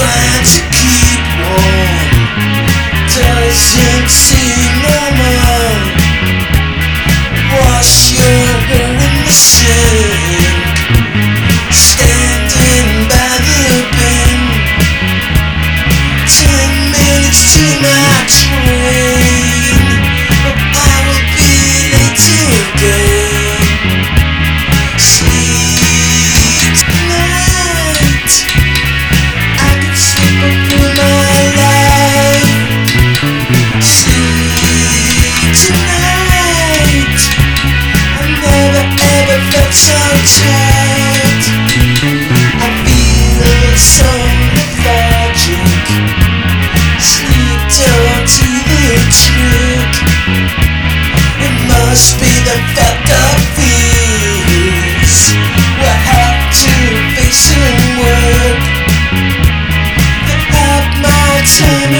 trying to keep warm doesn't seem normal. Wash your hair in the. the up we have to face and work. The up time